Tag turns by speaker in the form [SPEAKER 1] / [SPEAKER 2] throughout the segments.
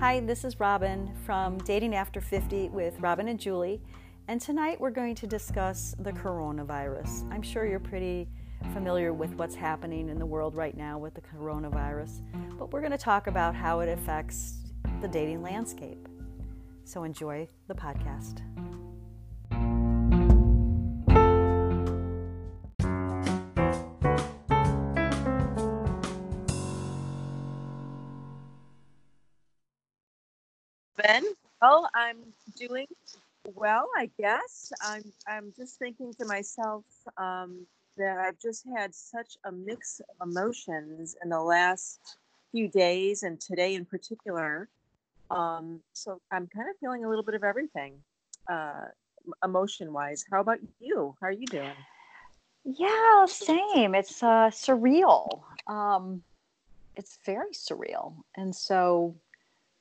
[SPEAKER 1] Hi, this is Robin from Dating After 50 with Robin and Julie. And tonight we're going to discuss the coronavirus. I'm sure you're pretty familiar with what's happening in the world right now with the coronavirus, but we're going to talk about how it affects the dating landscape. So enjoy the podcast.
[SPEAKER 2] Ben? Oh, I'm doing well, I guess. I'm I'm just thinking to myself um, that I've just had such a mix of emotions in the last few days and today in particular. Um, so I'm kind of feeling a little bit of everything, uh, emotion wise. How about you? How are you doing?
[SPEAKER 1] Yeah, same. It's uh, surreal. Um, it's very surreal. And so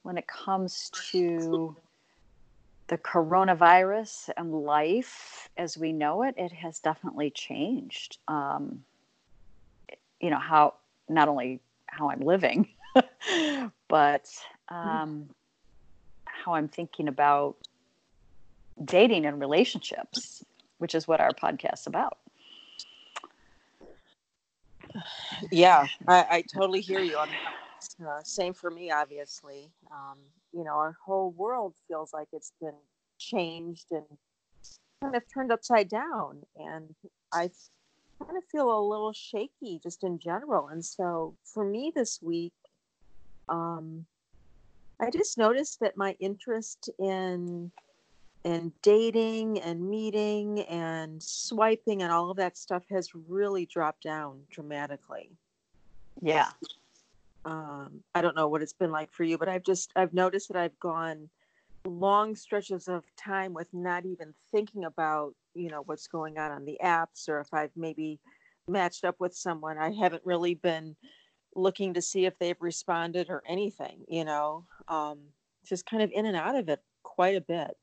[SPEAKER 1] when it comes to the coronavirus and life as we know it, it has definitely changed. Um, you know, how not only how I'm living, but um, how I'm thinking about dating and relationships, which is what our podcast's about.
[SPEAKER 2] Yeah, I, I totally hear you. Uh, same for me, obviously. Um, you know, our whole world feels like it's been changed and kind of turned upside down. And I kind of feel a little shaky just in general. And so for me this week, um, I just noticed that my interest in and dating and meeting and swiping and all of that stuff has really dropped down dramatically.
[SPEAKER 1] Yeah
[SPEAKER 2] um, I don't know what it's been like for you, but I've just I've noticed that I've gone long stretches of time with not even thinking about you know what's going on on the apps or if I've maybe matched up with someone. I haven't really been looking to see if they've responded or anything you know? Um, just kind of in and out of it quite a bit.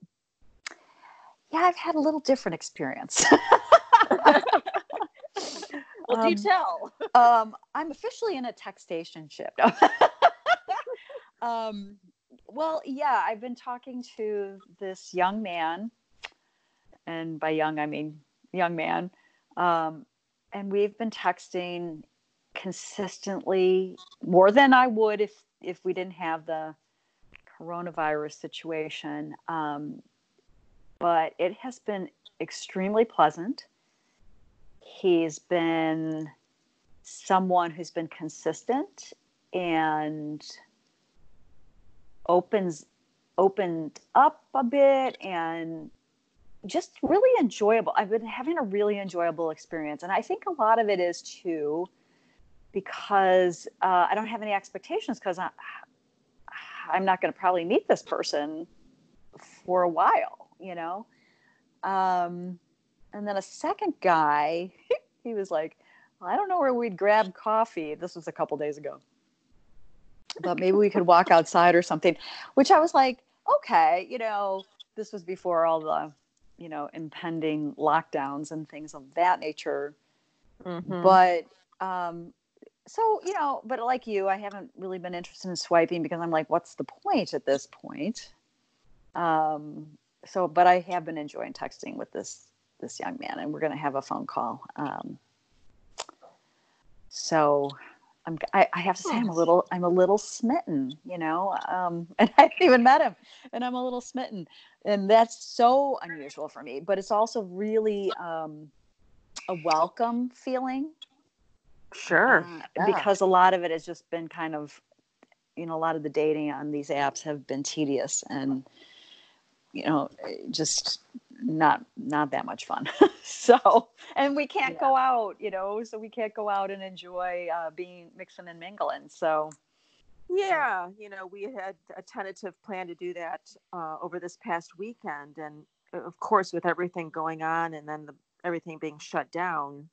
[SPEAKER 1] Yeah I've had a little different experience
[SPEAKER 2] Well, um, do tell?
[SPEAKER 1] um, I'm officially in a textationship. um, well, yeah, I've been talking to this young man, and by young I mean young man, um, and we've been texting consistently more than I would if if we didn't have the coronavirus situation. Um, but it has been extremely pleasant he's been someone who's been consistent and opens opened up a bit and just really enjoyable. I've been having a really enjoyable experience, and I think a lot of it is too because uh, I don't have any expectations because I'm not going to probably meet this person for a while, you know. Um, and then a second guy, he was like, well, I don't know where we'd grab coffee. This was a couple days ago. But maybe we could walk outside or something, which I was like, okay, you know, this was before all the, you know, impending lockdowns and things of that nature. Mm-hmm. But um, so, you know, but like you, I haven't really been interested in swiping because I'm like, what's the point at this point? Um, so, but I have been enjoying texting with this this young man, and we're going to have a phone call. Um, so I'm, I, I, have to say I'm a little I'm a little smitten, you know, um, and I haven't even met him, and I'm a little smitten, and that's so unusual for me. But it's also really um, a welcome feeling.
[SPEAKER 2] Sure,
[SPEAKER 1] uh, yeah. because a lot of it has just been kind of, you know, a lot of the dating on these apps have been tedious and, you know, just not not that much fun. So and we can't yeah. go out you know so we can't go out and enjoy uh, being mixing and mingling so.
[SPEAKER 2] Yeah you know we had a tentative plan to do that uh, over this past weekend and uh, of course with everything going on and then the, everything being shut down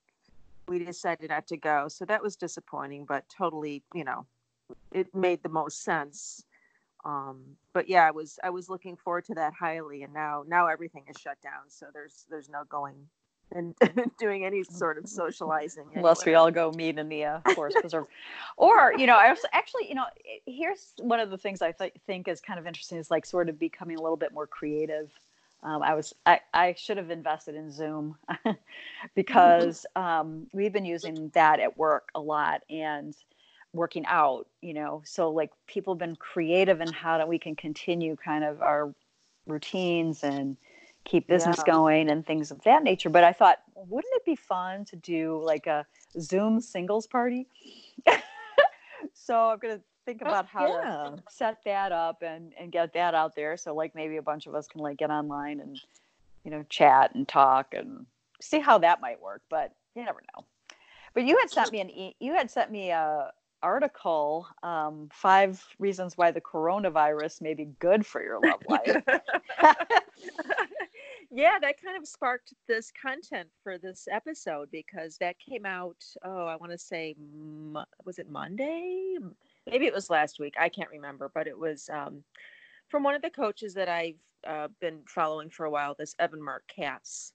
[SPEAKER 2] we decided not to go. So that was disappointing but totally you know it made the most sense um, but yeah, I was I was looking forward to that highly, and now now everything is shut down, so there's there's no going and doing any sort of socializing.
[SPEAKER 1] Unless we all go meet in the uh, forest preserve. or, you know, I was actually, you know, here's one of the things I th- think is kind of interesting is like sort of becoming a little bit more creative. Um, I was, I, I should have invested in Zoom because um, we've been using that at work a lot and working out, you know, so like people have been creative in how that we can continue kind of our routines and, keep business yeah. going and things of that nature. But I thought, wouldn't it be fun to do like a Zoom singles party? so I'm going to think oh, about how yeah. to set that up and, and get that out there. So like maybe a bunch of us can like get online and, you know, chat and talk and see how that might work. But you never know. But you had sent me an e- you had sent me a article, um, five reasons why the coronavirus may be good for your love life.
[SPEAKER 2] yeah, that kind of sparked this content for this episode because that came out. Oh, I want to say, was it Monday? Maybe it was last week. I can't remember, but it was um, from one of the coaches that I've uh, been following for a while. This Evan Marc Katz,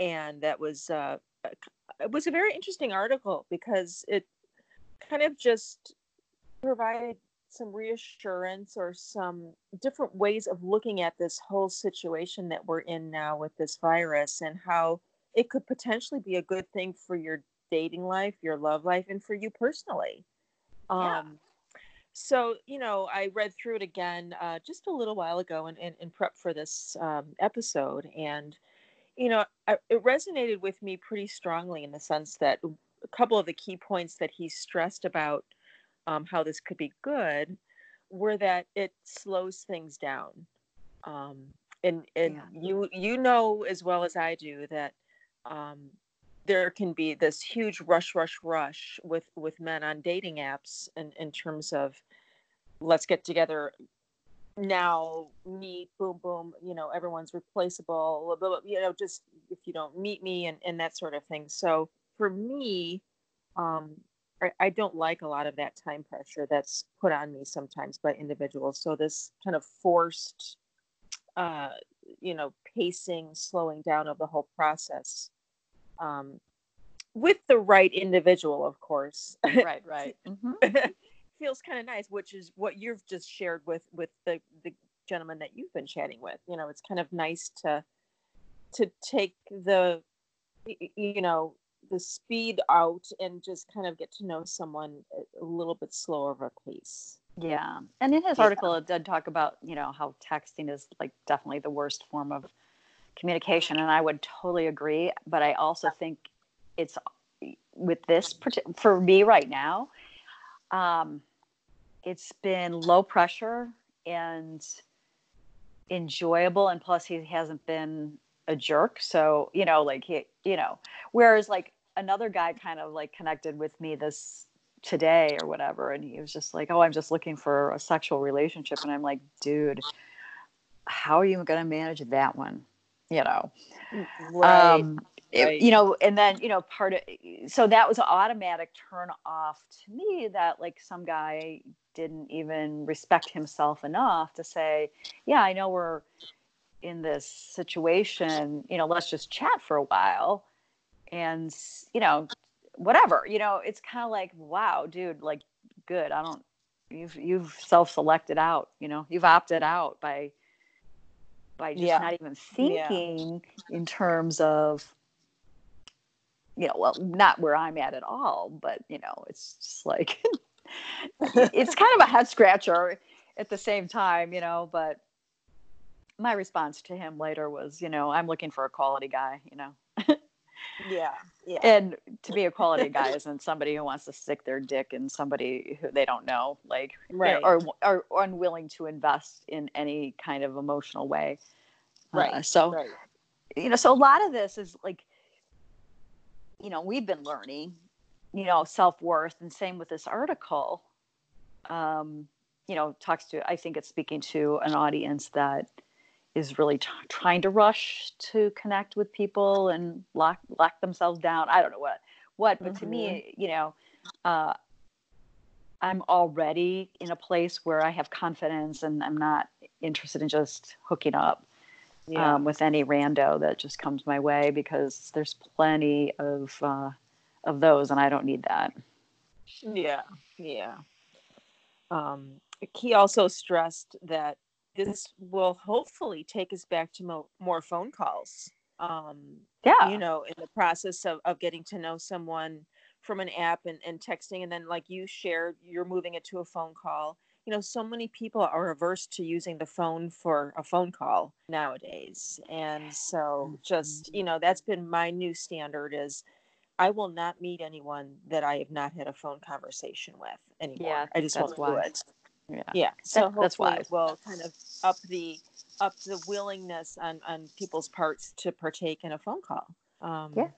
[SPEAKER 2] and that was uh, it was a very interesting article because it kind of just provided some reassurance or some different ways of looking at this whole situation that we're in now with this virus and how it could potentially be a good thing for your dating life, your love life, and for you personally. Yeah. Um, so, you know, I read through it again uh, just a little while ago in, in, in prep for this um, episode. And, you know, I, it resonated with me pretty strongly in the sense that a couple of the key points that he stressed about um, how this could be good were that it slows things down. Um, and and yeah. you you know as well as I do that um, there can be this huge rush, rush, rush with with men on dating apps in, in terms of let's get together now meet boom boom you know everyone's replaceable blah, blah, you know just if you don't meet me and, and that sort of thing so for me um, I, don't like a lot of that time pressure that's put on me sometimes by individuals. So this kind of forced, uh, you know, pacing, slowing down of the whole process, um, with the right individual, of course.
[SPEAKER 1] Right, right. mm-hmm.
[SPEAKER 2] feels kind of nice, which is what you've just shared with with the the gentleman that you've been chatting with. You know, it's kind of nice to to take the you know the speed out and just kind of get to know someone a little bit slower of a pace.
[SPEAKER 1] Yeah. And in his yeah. article, it did talk about, you know, how texting is like definitely the worst form of communication. And I would totally agree. But I also think it's with this, for me right now, um, it's been low pressure and enjoyable. And plus, he hasn't been a jerk. So, you know, like he, you know, whereas like another guy kind of like connected with me this today or whatever and he was just like oh i'm just looking for a sexual relationship and i'm like dude how are you going to manage that one? You know?
[SPEAKER 2] Mm, right, um,
[SPEAKER 1] right. you know and then you know part of so that was an automatic turn off to me that like some guy didn't even respect himself enough to say yeah i know we're in this situation you know let's just chat for a while and you know whatever you know it's kind of like wow dude like good i don't you've you've self-selected out you know you've opted out by by just yeah. not even thinking yeah. in terms of you know well not where i'm at at all but you know it's just like it's kind of a head scratcher at the same time you know but my response to him later was you know i'm looking for a quality guy you know
[SPEAKER 2] yeah, yeah.
[SPEAKER 1] And to be a quality guy isn't somebody who wants to stick their dick in somebody who they don't know, like right. or, or unwilling to invest in any kind of emotional way.
[SPEAKER 2] Right.
[SPEAKER 1] Uh, so,
[SPEAKER 2] right.
[SPEAKER 1] you know, so a lot of this is like, you know, we've been learning, you know, self worth, and same with this article. Um, you know, talks to. I think it's speaking to an audience that is really t- trying to rush to connect with people and lock lock themselves down. I don't know what what, but mm-hmm. to me, you know, uh, I'm already in a place where I have confidence and I'm not interested in just hooking up. yeah. um, with any rando that just comes my way because there's plenty of uh, of those, and I don't need that.
[SPEAKER 2] Yeah, yeah. Um, he also stressed that this will hopefully take us back to mo- more phone calls. Um,
[SPEAKER 1] yeah,
[SPEAKER 2] you know, in the process of, of getting to know someone from an app and, and texting, and then like you shared, you're moving it to a phone call. You know so many people are averse to using the phone for a phone call nowadays and so just you know that's been my new standard is i will not meet anyone that i have not had a phone conversation with anymore. Yeah i just won't do it yeah. Yeah so that, that's why we'll kind of up the up the willingness on on people's parts to partake in a phone call.
[SPEAKER 1] Um yeah.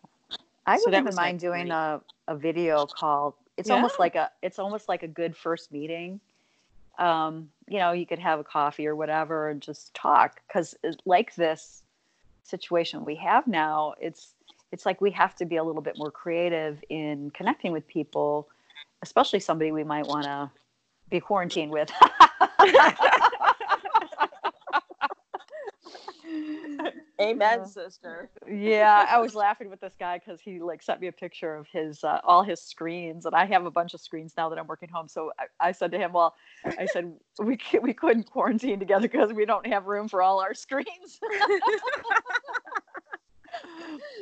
[SPEAKER 1] I so wouldn't mind doing a, a video call. It's yeah. almost like a it's almost like a good first meeting. Um, you know, you could have a coffee or whatever and just talk because like this situation we have now, it's it's like we have to be a little bit more creative in connecting with people, especially somebody we might want to be quarantined with.
[SPEAKER 2] Amen, sister.
[SPEAKER 1] yeah, I was laughing with this guy because he like sent me a picture of his uh, all his screens, and I have a bunch of screens now that I'm working home. So I, I said to him, "Well, I said we we couldn't quarantine together because we don't have room for all our screens."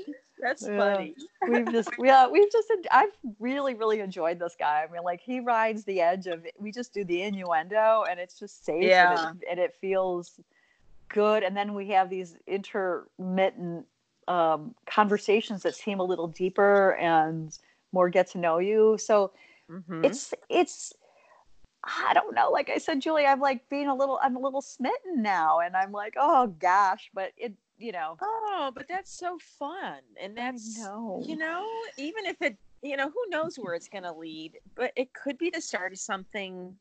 [SPEAKER 2] That's funny.
[SPEAKER 1] we've just yeah, we've just I've really really enjoyed this guy. I mean, like he rides the edge of we just do the innuendo, and it's just safe. Yeah. And it, and it feels good and then we have these intermittent um, conversations that seem a little deeper and more get to know you so mm-hmm. it's it's i don't know like i said julie i'm like being a little i'm a little smitten now and i'm like oh gosh but it you know
[SPEAKER 2] oh but that's so fun and that's know. you know even if it you know who knows where it's going to lead but it could be the start of something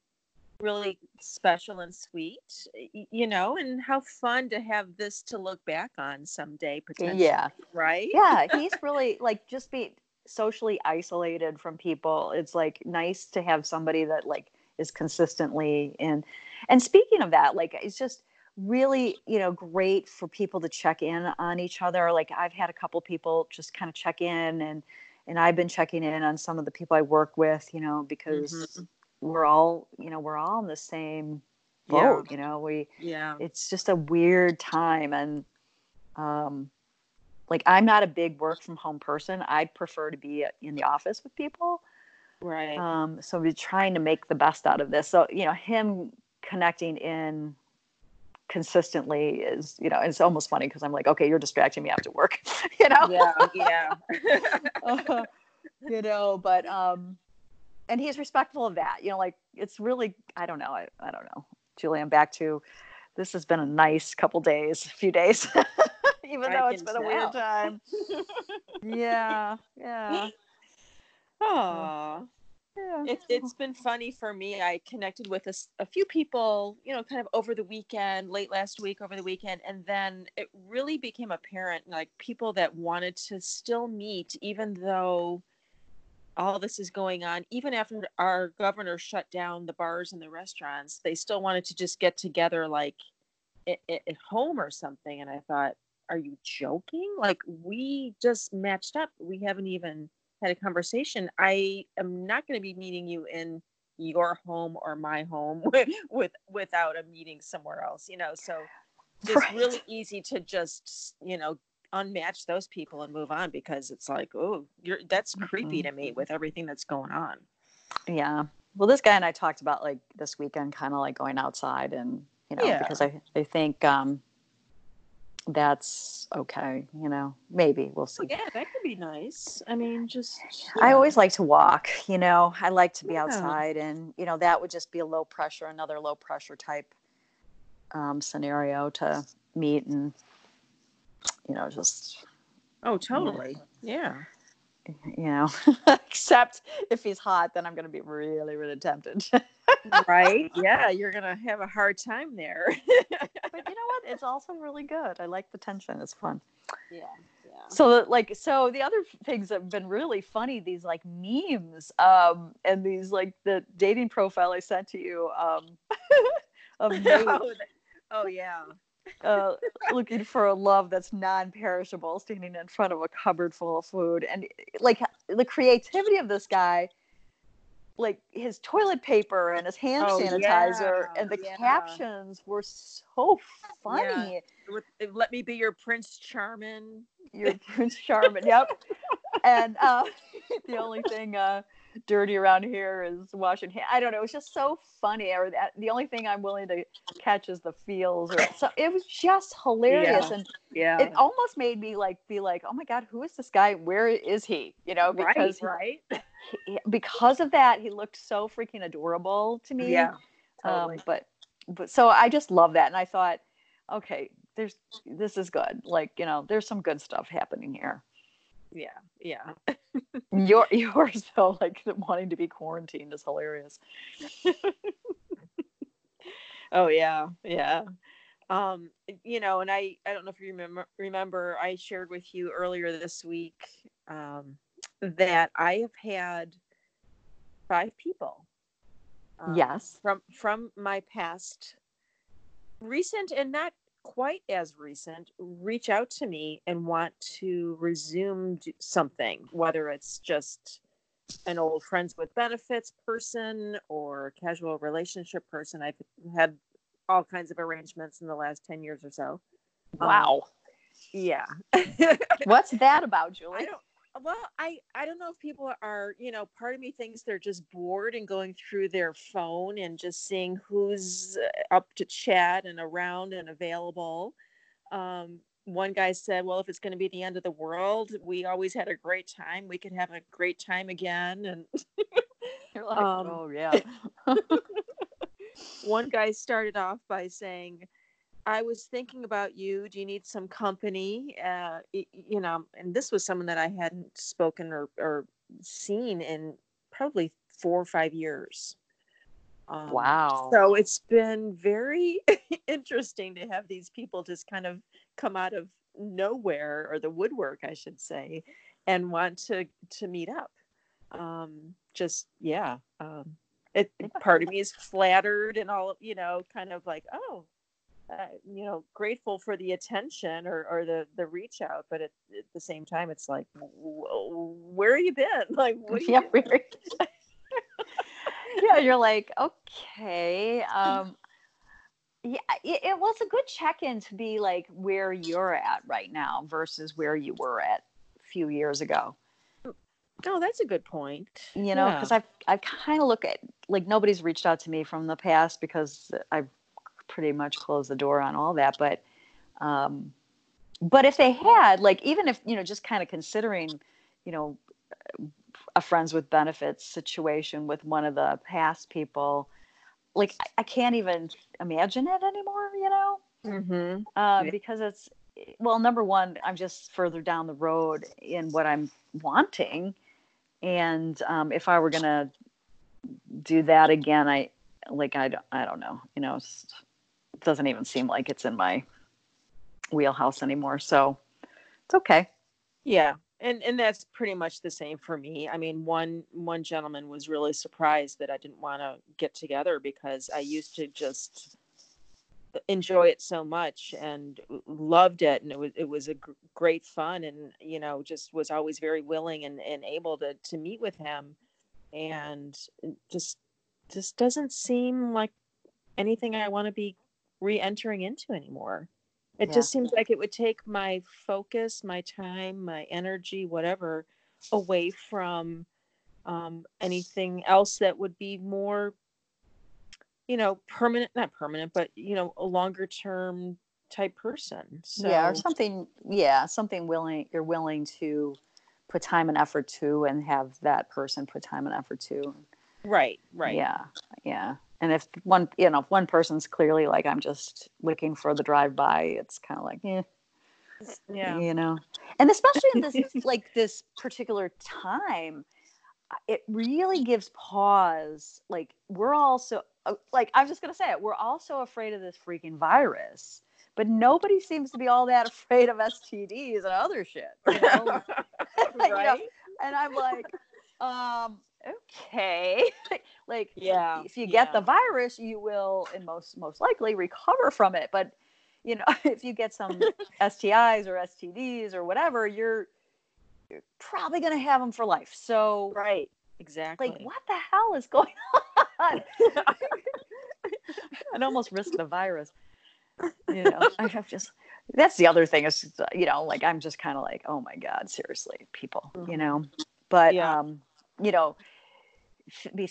[SPEAKER 2] really special and sweet, you know, and how fun to have this to look back on someday potentially.
[SPEAKER 1] Yeah.
[SPEAKER 2] Right?
[SPEAKER 1] Yeah. He's really like just be socially isolated from people. It's like nice to have somebody that like is consistently in. And speaking of that, like it's just really, you know, great for people to check in on each other. Like I've had a couple people just kind of check in and and I've been checking in on some of the people I work with, you know, because mm-hmm we're all you know we're all in the same boat yeah. you know we
[SPEAKER 2] yeah
[SPEAKER 1] it's just a weird time and um like i'm not a big work from home person i'd prefer to be in the office with people
[SPEAKER 2] right
[SPEAKER 1] um so we're trying to make the best out of this so you know him connecting in consistently is you know it's almost funny because i'm like okay you're distracting me after work you know
[SPEAKER 2] yeah yeah
[SPEAKER 1] uh, you know but um and he's respectful of that. You know, like it's really I don't know. I, I don't know. Julie, I'm back to this has been a nice couple days, few days. Even though it's been tell. a weird time. yeah. Yeah.
[SPEAKER 2] Oh. Yeah. It, it's been funny for me. I connected with a, a few people, you know, kind of over the weekend, late last week, over the weekend. And then it really became apparent like people that wanted to still meet, even though all this is going on even after our governor shut down the bars and the restaurants they still wanted to just get together like at, at home or something and i thought are you joking like we just matched up we haven't even had a conversation i am not going to be meeting you in your home or my home with, with without a meeting somewhere else you know so it's right. really easy to just you know unmatch those people and move on because it's like, oh, you're that's creepy mm-hmm. to me with everything that's going on.
[SPEAKER 1] Yeah. Well, this guy and I talked about like this weekend, kind of like going outside, and you know, yeah. because I I think um, that's okay. You know, maybe we'll see.
[SPEAKER 2] Yeah, that could be nice. I mean, just
[SPEAKER 1] yeah. I always like to walk. You know, I like to be yeah. outside, and you know, that would just be a low pressure, another low pressure type um, scenario to meet and you know, just
[SPEAKER 2] oh, totally, yeah.
[SPEAKER 1] You know, except if he's hot, then I'm going to be really, really tempted.
[SPEAKER 2] right? Yeah, you're going to have a hard time there.
[SPEAKER 1] but you know what? It's also really good. I like the tension. It's fun.
[SPEAKER 2] Yeah. Yeah.
[SPEAKER 1] So like so the other things that have been really funny these like memes um and these like the dating profile I sent to you um
[SPEAKER 2] of oh, oh yeah
[SPEAKER 1] uh, looking for a love that's non-perishable, standing in front of a cupboard full of food, and like the creativity of this guy, like his toilet paper and his hand
[SPEAKER 2] Oh,
[SPEAKER 1] sanitizer,
[SPEAKER 2] yeah,
[SPEAKER 1] and the
[SPEAKER 2] yeah.
[SPEAKER 1] captions were so funny.
[SPEAKER 2] With- Let me be your Prince Charming.
[SPEAKER 1] Your Prince Charming, yep. And uh, the only thing uh, dirty around here is washing hands. I don't know. It was just so funny. Or that the only thing I'm willing to catch is the feels. Or so it was just hilarious,
[SPEAKER 2] Yeah.
[SPEAKER 1] and
[SPEAKER 2] Yeah.
[SPEAKER 1] it almost made me like be like, oh my god, who is this guy? Where is he? You know, because
[SPEAKER 2] right, right.
[SPEAKER 1] he- because of that, he looked so freaking adorable to me.
[SPEAKER 2] Yeah.
[SPEAKER 1] Um, but but so I just love that, and I thought, okay, there's this is good. Like you know, there's some good stuff happening here.
[SPEAKER 2] Yeah. Yeah.
[SPEAKER 1] Your yours though, like wanting to be quarantined is hilarious.
[SPEAKER 2] Oh yeah, yeah. Um, you know, and I I don't know if you remember remember I shared with you earlier this week um, that I have had five people. um,
[SPEAKER 1] yes.
[SPEAKER 2] From from my past, recent and not quite as recent, reach out to me and want to resume something, whether it's just an old friends with benefits person or casual relationship person. I've had all kinds of arrangements in the last 10 years or so. Um,
[SPEAKER 1] Wow.
[SPEAKER 2] yeah.
[SPEAKER 1] What's that about,
[SPEAKER 2] I
[SPEAKER 1] Julie?
[SPEAKER 2] don't well, I I don't know if people are, you know, part of me thinks they're just bored and going through their phone and just seeing who's uh, up to chat and around and available. Um, one guy said, "Well, if it's going to be the end of the world, we always had a great time. We could have a great time again." And
[SPEAKER 1] You're like,
[SPEAKER 2] um,
[SPEAKER 1] oh yeah.
[SPEAKER 2] one guy started off by saying, I was thinking about you. Do you need some company? Uh, you know, and this was someone that I hadn't spoken or, or seen in probably four or five years. Um,
[SPEAKER 1] wow.
[SPEAKER 2] So it's been very interesting to have these people just kind of come out of nowhere or the woodwork, I should say, and want to to meet up. Um, just yeah. Um, it part of me is flattered and all you know, kind of like oh, uh, you know, grateful for the attention or or the the reach out, but at, at the same time, it's like, where have you been? Like, what? Are you
[SPEAKER 1] yeah,
[SPEAKER 2] doing?"
[SPEAKER 1] yeah, you're like, okay. Um, yeah, it, it was a good check-in to be like where you're at right now versus where you were at a few years ago.
[SPEAKER 2] Oh, that's a good point.
[SPEAKER 1] You know,
[SPEAKER 2] Yeah.
[SPEAKER 1] because I've I kind of look at like nobody's reached out to me from the past because I've pretty much closed the door on all that. But um, but if they had like even if you know just kind of considering, you know, a friends with benefits situation with one of the past people, like I, I can't even imagine it anymore. You know,
[SPEAKER 2] Mm-hmm.
[SPEAKER 1] uh, because it's well, number one, I'm just further down the road in what I'm wanting, and um, if I were gonna do that again, I like I don't, I don't know, you know, doesn't even seem like it's in my wheelhouse anymore. So it's okay.
[SPEAKER 2] Yeah, and and that's pretty much the same for me. I mean, one one gentleman was really surprised that I didn't want to get together because I used to just enjoy it so much and loved it and it was it was a gr- great fun and you know just was always very willing and, and able to to meet with him and just just doesn't seem like anything I want to be re-entering into anymore. It
[SPEAKER 1] Yeah.
[SPEAKER 2] just seems like it would take my focus, my time, my energy, whatever, away from um, anything else that would be more, you know, permanent, not permanent, but, you know, a longer term type person. So,
[SPEAKER 1] yeah, or something. Yeah, something willing you're willing to put time and effort to, and have that person put time and effort to.
[SPEAKER 2] right, right.
[SPEAKER 1] Yeah, yeah. And if one, you know, if one person's clearly like, I'm just looking for the drive by, it's kind of like, eh,
[SPEAKER 2] Yeah.
[SPEAKER 1] you know. And especially in this, like this particular time, it really gives pause. Like we're all so, uh, like I'm just gonna say it, we're all so afraid of this freaking virus, but nobody seems to be all that afraid of STDs and other shit. You know? You know,
[SPEAKER 2] right?
[SPEAKER 1] and I'm like, um, okay. like,
[SPEAKER 2] Yeah.
[SPEAKER 1] if you get the virus, you will, and most most likely recover from it. But you know, if you get some STIs or STDs or whatever, you're, you're probably going to have them for life. So,
[SPEAKER 2] right. Exactly.
[SPEAKER 1] Like, what the hell is going on? I'd almost risk the virus. You know, I have just, that's the other thing is, you know, like I'm just kind of like, oh my God, seriously, people, mm-hmm. you know, but, yeah. um, you know, be,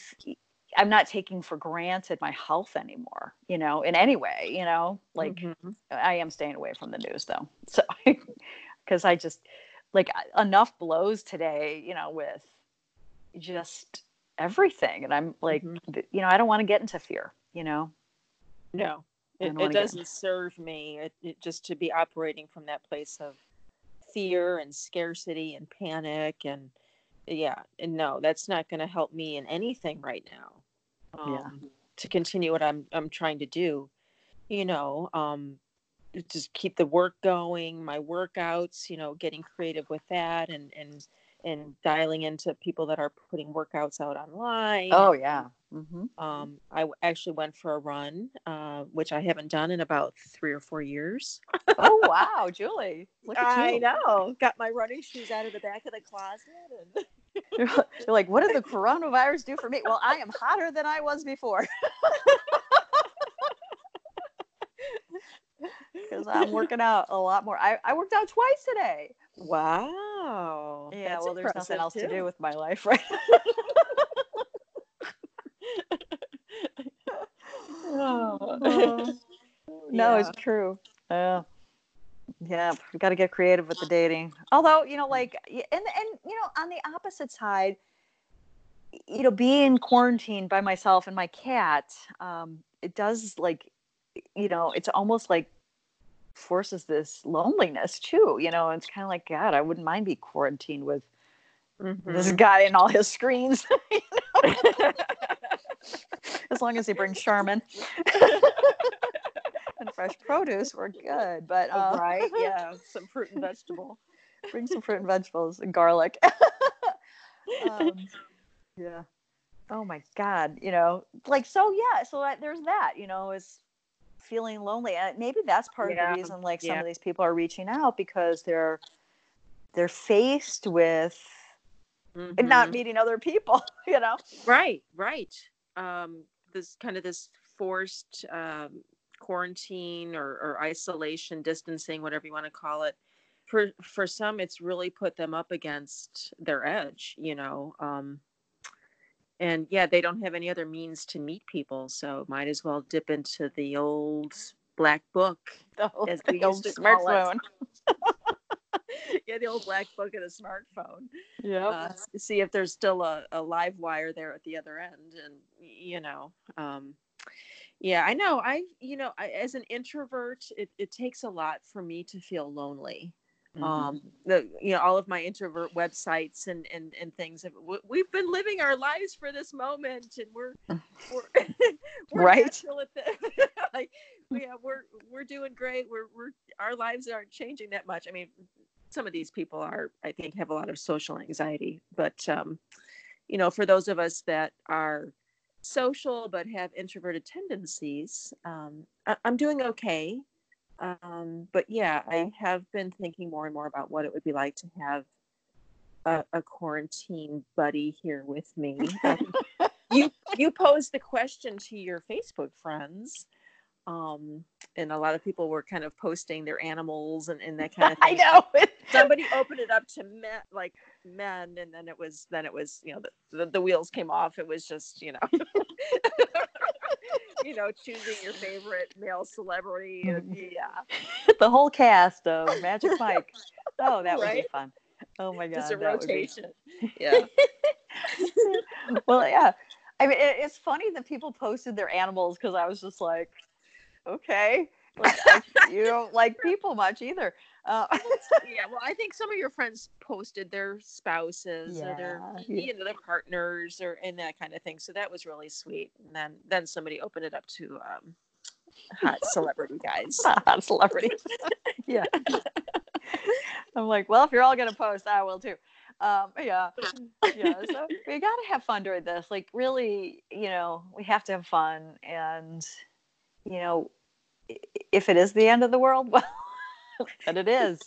[SPEAKER 1] I'm not taking for granted my health anymore, you know, in any way, you know, like mm-hmm. I am staying away from the news though. So, because I just like enough blows today, you know, with just everything. And I'm like, mm-hmm. you know, I don't want to get into fear, you know?
[SPEAKER 2] No, it, it doesn't serve me. It, it just to be operating from that place of fear and scarcity and panic and, yeah and no that's not going to help me in anything right now um, yeah. to continue what i'm i'm trying to do you know um just keep the work going my workouts you know getting creative with that and and and dialing into people that are putting workouts out online.
[SPEAKER 1] Oh yeah. Mm-hmm.
[SPEAKER 2] Um, I actually went for a run, uh, which I haven't done in about three or four years.
[SPEAKER 1] oh wow, Julie!
[SPEAKER 2] Look at I you. know. Got my running shoes out of the back of the closet, and
[SPEAKER 1] you're like, "What did the coronavirus do for me?" Well, I am hotter than I was before. Because I'm working out a lot more. I, I worked out twice today.
[SPEAKER 2] Wow.
[SPEAKER 1] Yeah, That's well, there's nothing else too. to do with my life, right? oh. no, yeah. it's true. Yeah. Yeah, we got to get creative with the dating. Although, you know, like, and and you know, on the opposite side, you know, being quarantined by myself and my cat, um, it does like, you know, it's almost like forces this loneliness too. You know, it's kind of like God, I wouldn't mind be quarantined with mm-hmm. this guy and all his screens. as long as he brings Charmin fresh produce, we're good. But
[SPEAKER 2] uh, right, yeah, some fruit and vegetable.
[SPEAKER 1] Bring some fruit and vegetables and garlic. um, yeah. Oh my God. You know, like so. Yeah. So that, there's that. You know, is feeling lonely. And maybe that's part yeah. of the reason like some of these people are reaching out because they're they're faced with mm-hmm. not meeting other people, you know.
[SPEAKER 2] Right, right. Um this kind of this forced um quarantine or, or isolation, distancing, whatever you want to call it. For for some it's really put them up against their edge, you know. Um and yeah, they don't have any other means to meet people, so might as well dip into the old black book,
[SPEAKER 1] the old, as we used to smartphone.
[SPEAKER 2] yeah, the old black book and a smartphone.
[SPEAKER 1] Yeah. Uh,
[SPEAKER 2] see if there's still a, a live wire there at the other end, and you know, um, yeah, I know. I, you know, I, as an introvert, it, it takes a lot for me to feel lonely. Mm-hmm. Um, the you know all of my introvert websites and and and things. We've been living our lives for this moment, and we're we're,
[SPEAKER 1] we're right.
[SPEAKER 2] like yeah, we're we're doing great. We're we're our lives aren't changing that much. I mean, some of these people are, I think, have a lot of social anxiety, but um, you know, for those of us that are social but have introverted tendencies, um, I, I'm doing okay. Um, but yeah, I have been thinking more and more about what it would be like to have a, a quarantine buddy here with me. you you posed the question to your Facebook friends. Um, and a lot of people were kind of posting their animals and, and that kind of
[SPEAKER 1] thing. I know.
[SPEAKER 2] Somebody opened it up to men, like men, and then it was then it was you know the, the, the wheels came off. It was just you know you know, choosing your favorite male celebrity. And, mm-hmm. yeah.
[SPEAKER 1] the whole cast of Magic Mike. Oh, that would be fun. Oh my god.
[SPEAKER 2] Just a rotation. Be... Yeah.
[SPEAKER 1] well, yeah. I mean, it, it's funny that people posted their animals because I was just like, okay. Like, I, you don't like people much either. Uh,
[SPEAKER 2] yeah, well, I think some of your friends posted their spouses yeah, or their you know their partners or and that kind of thing. So that was really sweet. And then then somebody opened it up to um, hot celebrity guys.
[SPEAKER 1] hot celebrities. yeah. I'm like, well, if you're all gonna post, I will too. Um, yeah, yeah. So we got to have fun during this. Like, really, you know, we have to have fun, and you know, if it is the end of the world, well, then it is.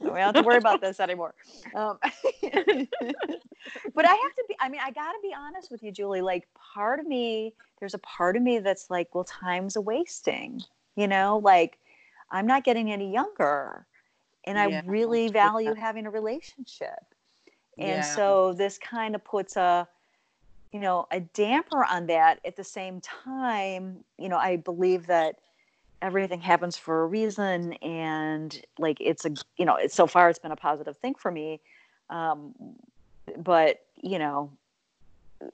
[SPEAKER 1] we don't have to worry about this anymore. Um, but I have to be, I mean, I got to be honest with you, Julie. Like, part of me, there's a part of me that's like, well, time's a wasting, you know, like I'm not getting any younger. And yeah. I really value having a relationship. And yeah. so this kind of puts a, you know, a damper on that. At the same time, you know, I believe that everything happens for a reason and like it's a you know it's so far it's been a positive thing for me um but you know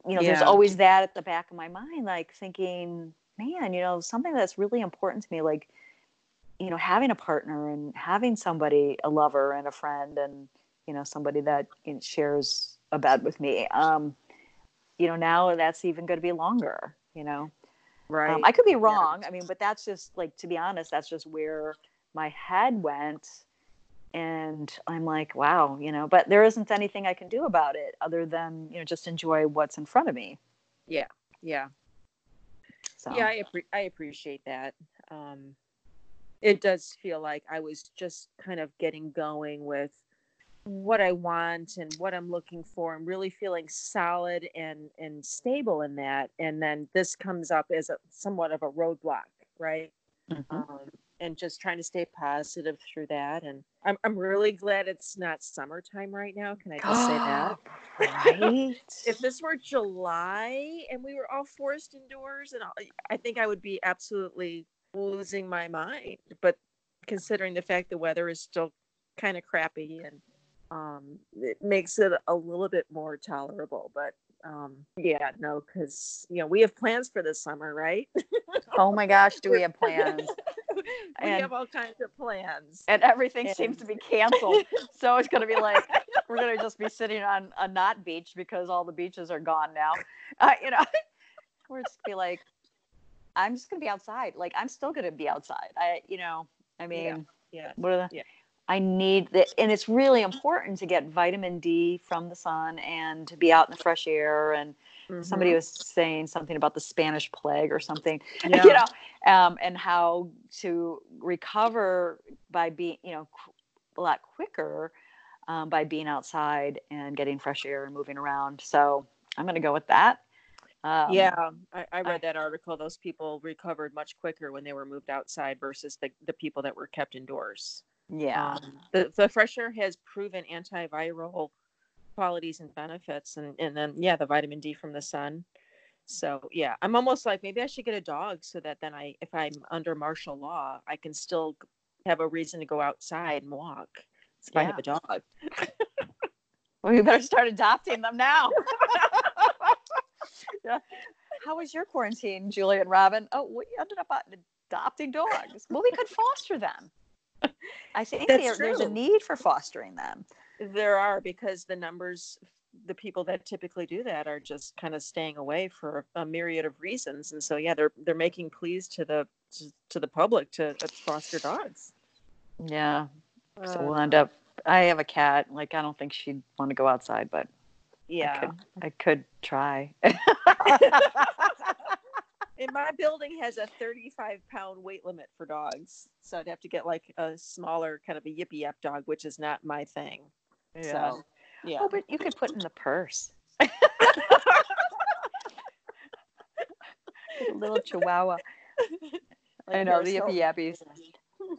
[SPEAKER 1] you know yeah. there's always that at the back of my mind like thinking man you know something that's really important to me like you know having a partner and having somebody a lover and a friend and you know somebody that you know, shares a bed with me um you know now that's even going to be longer you know right. Um, I could be wrong. Yeah. I mean, but that's just like to be honest, that's just where my head went. And I'm like, wow, you know, but there isn't anything I can do about it other than, you know, just enjoy what's in front of me.
[SPEAKER 2] Yeah. Yeah. So. Yeah, I, I appreciate that. Um, it does feel like I was just kind of getting going with what I want and what I'm looking for and really feeling solid and and stable in that. And then this comes up as a somewhat of a roadblock right? Mm-hmm. um, and just trying to stay positive through that. And I'm, I'm really glad it's not summertime right now. Can I just say that? Right? If this were July and we were all forced indoors and all, I think I would be absolutely losing my mind. But considering the fact the weather is still kind of crappy and um, it makes it a little bit more tolerable. But um, yeah, no, because you know we have plans for this summer, right?
[SPEAKER 1] oh my gosh, do we have plans?
[SPEAKER 2] we and, have all kinds of plans,
[SPEAKER 1] and everything and... seems to be canceled. so it's going to be like we're going to just be sitting on a not beach because all the beaches are gone now. Uh, you know, we're just going to be like, I'm just going to be outside. Like I'm still going to be outside. I, you know, I mean. Yeah. Yeah. What are the, yeah. I need that, and it's really important to get vitamin D from the sun and to be out in the fresh air. And mm-hmm. somebody was saying something about the Spanish plague or something, yeah. you know, um, and how to recover by being, you know, a lot quicker um, by being outside and getting fresh air and moving around. So I'm going to go with that.
[SPEAKER 2] Um, yeah, I, I read I, that article. Those people recovered much quicker when they were moved outside versus the, the people that were kept indoors.
[SPEAKER 1] Yeah. Um,
[SPEAKER 2] the, the fresh air has proven antiviral qualities and benefits. And, and then, yeah, the vitamin D from the sun. So, yeah, I'm almost like maybe I should get a dog so that then I, if I'm under martial law, I can still have a reason to go outside and walk if yeah. I have a dog.
[SPEAKER 1] well, you better start adopting them now. yeah. How was your quarantine, Julie and Robin? Oh, we ended up adopting dogs. Well, we could foster them. I think there, there's a need for fostering them.
[SPEAKER 2] There are because the numbers, the people that typically do that are just kind of staying away for a myriad of reasons, and so yeah, they're they're making pleas to the to, to the public to uh, foster dogs.
[SPEAKER 1] Yeah, uh, so we'll end up. I have a cat. Like I don't think she'd want to go outside, but
[SPEAKER 2] yeah,
[SPEAKER 1] I could, I could try.
[SPEAKER 2] and my building has a 35 pound weight limit for dogs. So i'd have to get like a smaller kind of a yippy yap dog which is not my thing. Yeah. so yeah.
[SPEAKER 1] Oh, but you could put in the purse. A little chihuahua. I know the yippy yappies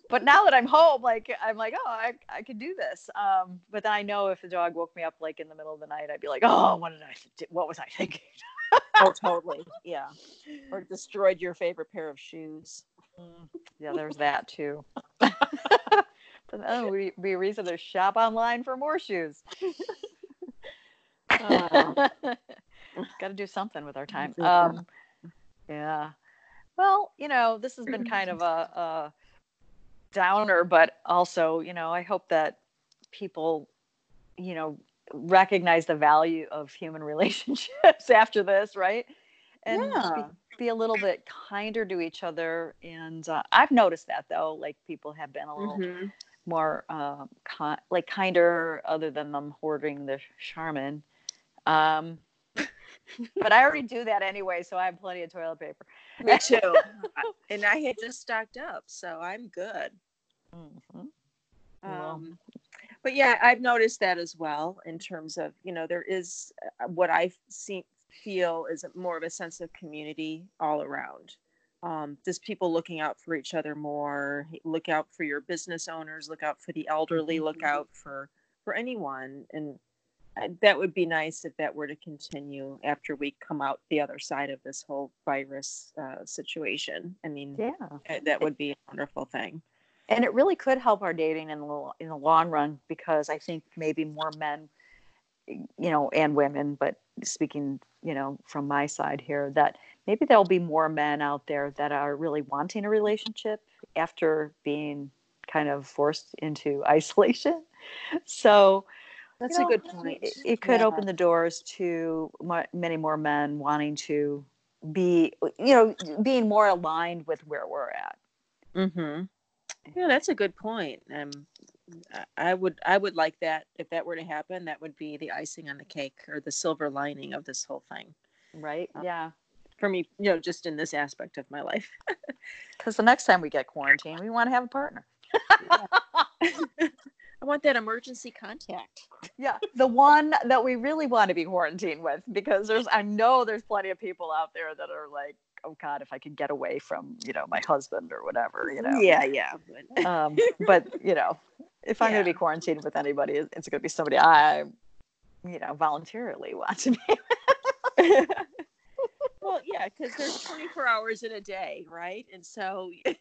[SPEAKER 1] but now that I'm home, like I'm like, oh, I, I could do this. Um, but then I know if the dog woke me up like in the middle of the night, I'd be like, oh, what did I, what was I thinking?
[SPEAKER 2] Oh, totally. Yeah. Or destroyed your favorite pair of shoes.
[SPEAKER 1] Mm. Yeah, there's that too. but then we be a reason to shop online for more shoes. uh, Got to do something with our time. Um, yeah. Well, you know, this has been kind of a, a downer, but also, you know, I hope that people, you know, recognize the value of human relationships after this, right? And yeah. be, be, a little bit kinder to each other. And uh, I've noticed that though, like people have been a little mm-hmm. more uh, con- like kinder, other than them hoarding the Charmin. Um, but I already do that anyway, so I have plenty of toilet paper.
[SPEAKER 2] Me too. and I had just stocked up, so I'm good. Mm-hmm. Um, but yeah, I've noticed that as well in terms of you know there is uh, what I see feel is more of a sense of community all around. Um, just people looking out for each other more. Look out for your business owners. Look out for the elderly. Look mm-hmm. out for for anyone, and that would be nice if that were to continue after we come out the other side of this whole virus uh, situation. I mean, yeah, that would be a wonderful thing.
[SPEAKER 1] And it really could help our dating in the in the long run because I think maybe more men, you know, and women, but speaking, you know, from my side here, that maybe there'll be more men out there that are really wanting a relationship after being kind of forced into isolation. So
[SPEAKER 2] that's you know, a good point.
[SPEAKER 1] It, it could yeah. open the doors to many more men wanting to be, you know, being more aligned with where we're at.
[SPEAKER 2] Mm-hmm. Yeah, that's a good point. Um, I would, I would like that if that were to happen. That would be the icing on the cake or the silver lining of this whole thing.
[SPEAKER 1] Right. Um, yeah.
[SPEAKER 2] For me, you know, just in this aspect of my life.
[SPEAKER 1] Because the next time we get quarantined, we want to have a partner.
[SPEAKER 2] I want that emergency contact.
[SPEAKER 1] Yeah, the one that we really want to be quarantined with because there's I know there's plenty of people out there that are like, oh God, if I could get away from you know my husband or whatever, you know.
[SPEAKER 2] Yeah, yeah.
[SPEAKER 1] But, um, but you know, if I'm yeah. going to be quarantined with anybody, it's going to be somebody I, you know, voluntarily want to be.
[SPEAKER 2] well, yeah, because there's 24 hours in a day, right? And so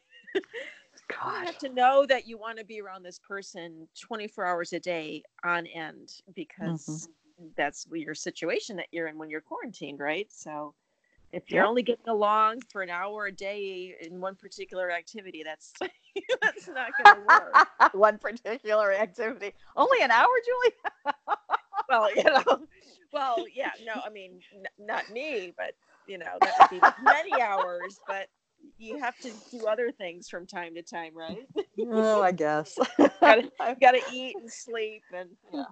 [SPEAKER 2] God. You have to know that you want to be around this person 24 hours a day on end because mm-hmm. that's your situation that you're in when you're quarantined, right? So if you're only getting along for an hour a day in one particular activity, that's that's not going to work.
[SPEAKER 1] one particular activity, only an hour, Julie.
[SPEAKER 2] well, you know, well, yeah, no, I mean, n- not me, but you know, that would be many hours, but you have to do other things from time to time, right?
[SPEAKER 1] oh, I guess.
[SPEAKER 2] I've got to eat and sleep, and yeah.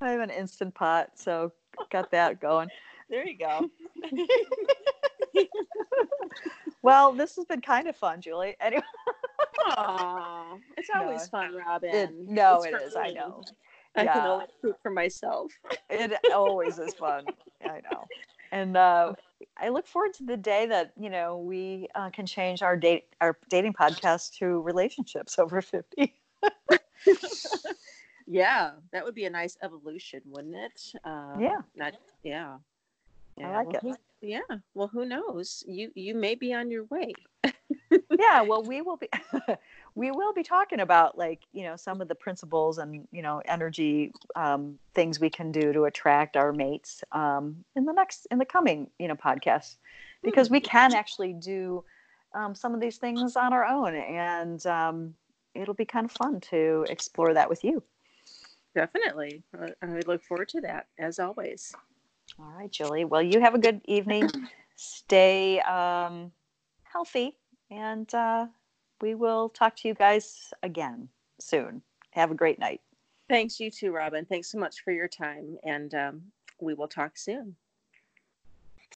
[SPEAKER 1] I have an instant pot, so got that going.
[SPEAKER 2] There you go.
[SPEAKER 1] well, this has been kind of fun, Julie. Anyway.
[SPEAKER 2] Aww, it's always no, fun, Robin.
[SPEAKER 1] It, no, it's it is. I know.
[SPEAKER 2] I yeah. can only speak for myself.
[SPEAKER 1] it always is fun. I know. And uh, I look forward to the day that you know we uh, can change our date our dating podcast to relationships over fifty.
[SPEAKER 2] yeah, that would be a nice evolution, wouldn't it?
[SPEAKER 1] Uh, yeah.
[SPEAKER 2] Not yeah.
[SPEAKER 1] Yeah. I like
[SPEAKER 2] well,
[SPEAKER 1] it.
[SPEAKER 2] Who, yeah. Well, who knows? You you may be on your way.
[SPEAKER 1] yeah. Well, we will be. we will be talking about like you know some of the principles and you know energy um, things we can do to attract our mates um, in the next in the coming you know podcast because we can actually do um, some of these things on our own and um, it'll be kind of fun to explore that with you
[SPEAKER 2] definitely i look forward to that as always
[SPEAKER 1] all right julie well you have a good evening stay um, healthy and uh, we will talk to you guys again soon. Have a great night.
[SPEAKER 2] Thanks, you too, Robin. Thanks so much for your time. And um, we will talk soon.